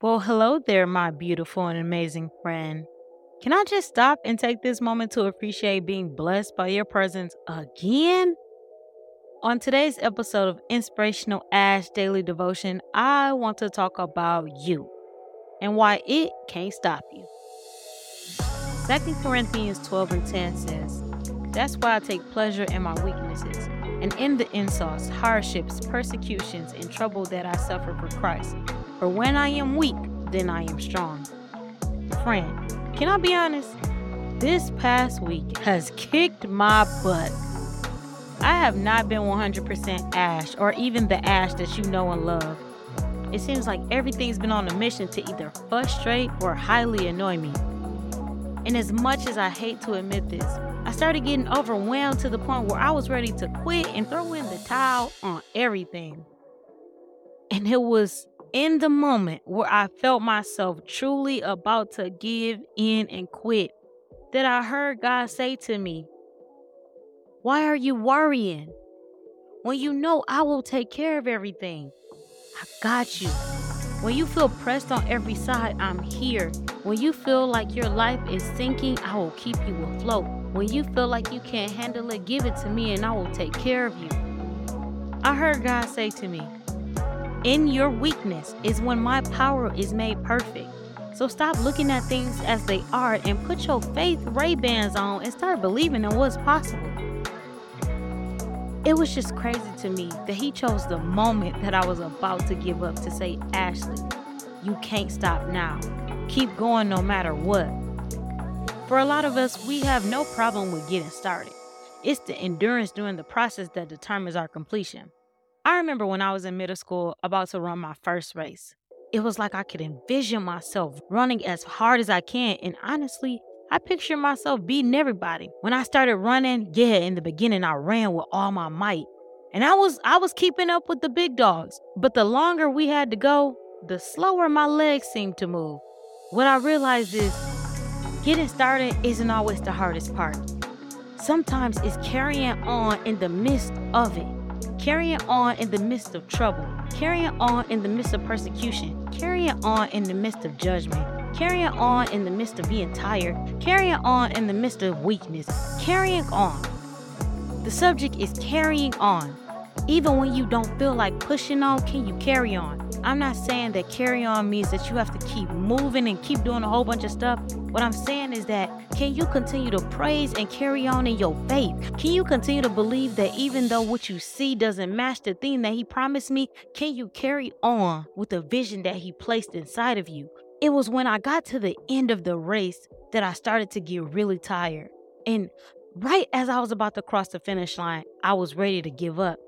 Well, hello there, my beautiful and amazing friend. Can I just stop and take this moment to appreciate being blessed by your presence again? On today's episode of Inspirational Ash Daily Devotion, I want to talk about you and why it can't stop you. 2 Corinthians 12 and 10 says, That's why I take pleasure in my weaknesses and in the insults, hardships, persecutions, and trouble that I suffer for Christ. For when I am weak, then I am strong. Friend, can I be honest? This past week has kicked my butt. I have not been 100% Ash or even the Ash that you know and love. It seems like everything's been on a mission to either frustrate or highly annoy me. And as much as I hate to admit this, I started getting overwhelmed to the point where I was ready to quit and throw in the towel on everything. And it was in the moment where I felt myself truly about to give in and quit, that I heard God say to me, Why are you worrying? When you know I will take care of everything, I got you. When you feel pressed on every side, I'm here. When you feel like your life is sinking, I will keep you afloat. When you feel like you can't handle it, give it to me and I will take care of you. I heard God say to me, in your weakness is when my power is made perfect. So stop looking at things as they are and put your faith Ray-Bans on and start believing in what's possible. It was just crazy to me that he chose the moment that I was about to give up to say, Ashley, you can't stop now. Keep going no matter what. For a lot of us, we have no problem with getting started. It's the endurance during the process that determines our completion. I remember when I was in middle school about to run my first race. It was like I could envision myself running as hard as I can, and honestly, I picture myself beating everybody. When I started running, yeah, in the beginning I ran with all my might. And I was I was keeping up with the big dogs. But the longer we had to go, the slower my legs seemed to move. What I realized is getting started isn't always the hardest part. Sometimes it's carrying on in the midst of it carrying on in the midst of trouble, carrying on in the midst of persecution, carrying on in the midst of judgment, carrying on in the midst of being tired, carrying on in the midst of weakness, carrying on. The subject is carrying on. Even when you don't feel like pushing on, can you carry on? I'm not saying that carry on means that you have to keep moving and keep doing a whole bunch of stuff. What I'm saying is that can you continue to praise and carry on in your faith? Can you continue to believe that even though what you see doesn't match the thing that He promised me, can you carry on with the vision that He placed inside of you? It was when I got to the end of the race that I started to get really tired. And right as I was about to cross the finish line, I was ready to give up.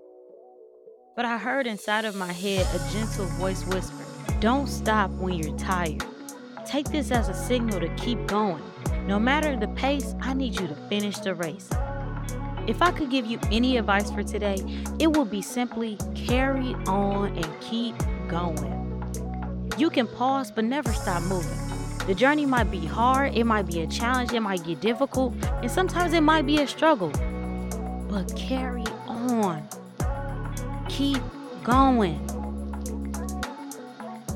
But I heard inside of my head a gentle voice whisper, Don't stop when you're tired. Take this as a signal to keep going. No matter the pace, I need you to finish the race. If I could give you any advice for today, it would be simply carry on and keep going. You can pause, but never stop moving. The journey might be hard, it might be a challenge, it might get difficult, and sometimes it might be a struggle. But carry keep going.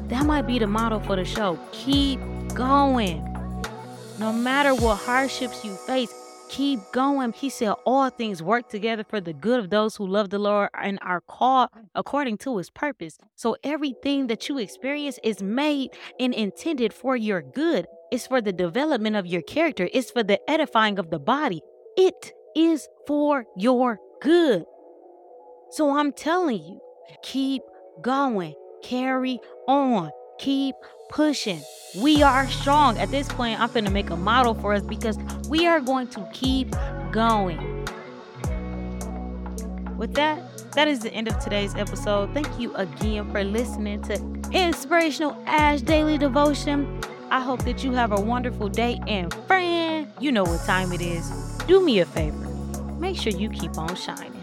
That might be the motto for the show. Keep going. No matter what hardships you face, keep going. He said, All things work together for the good of those who love the Lord and are called according to his purpose. So everything that you experience is made and intended for your good. It's for the development of your character, it's for the edifying of the body. It is for your good. So I'm telling you, keep going, carry on, keep pushing. We are strong. At this point, I'm going to make a model for us because we are going to keep going. With that, that is the end of today's episode. Thank you again for listening to Inspirational Ash Daily Devotion. I hope that you have a wonderful day. And friend, you know what time it is. Do me a favor. Make sure you keep on shining.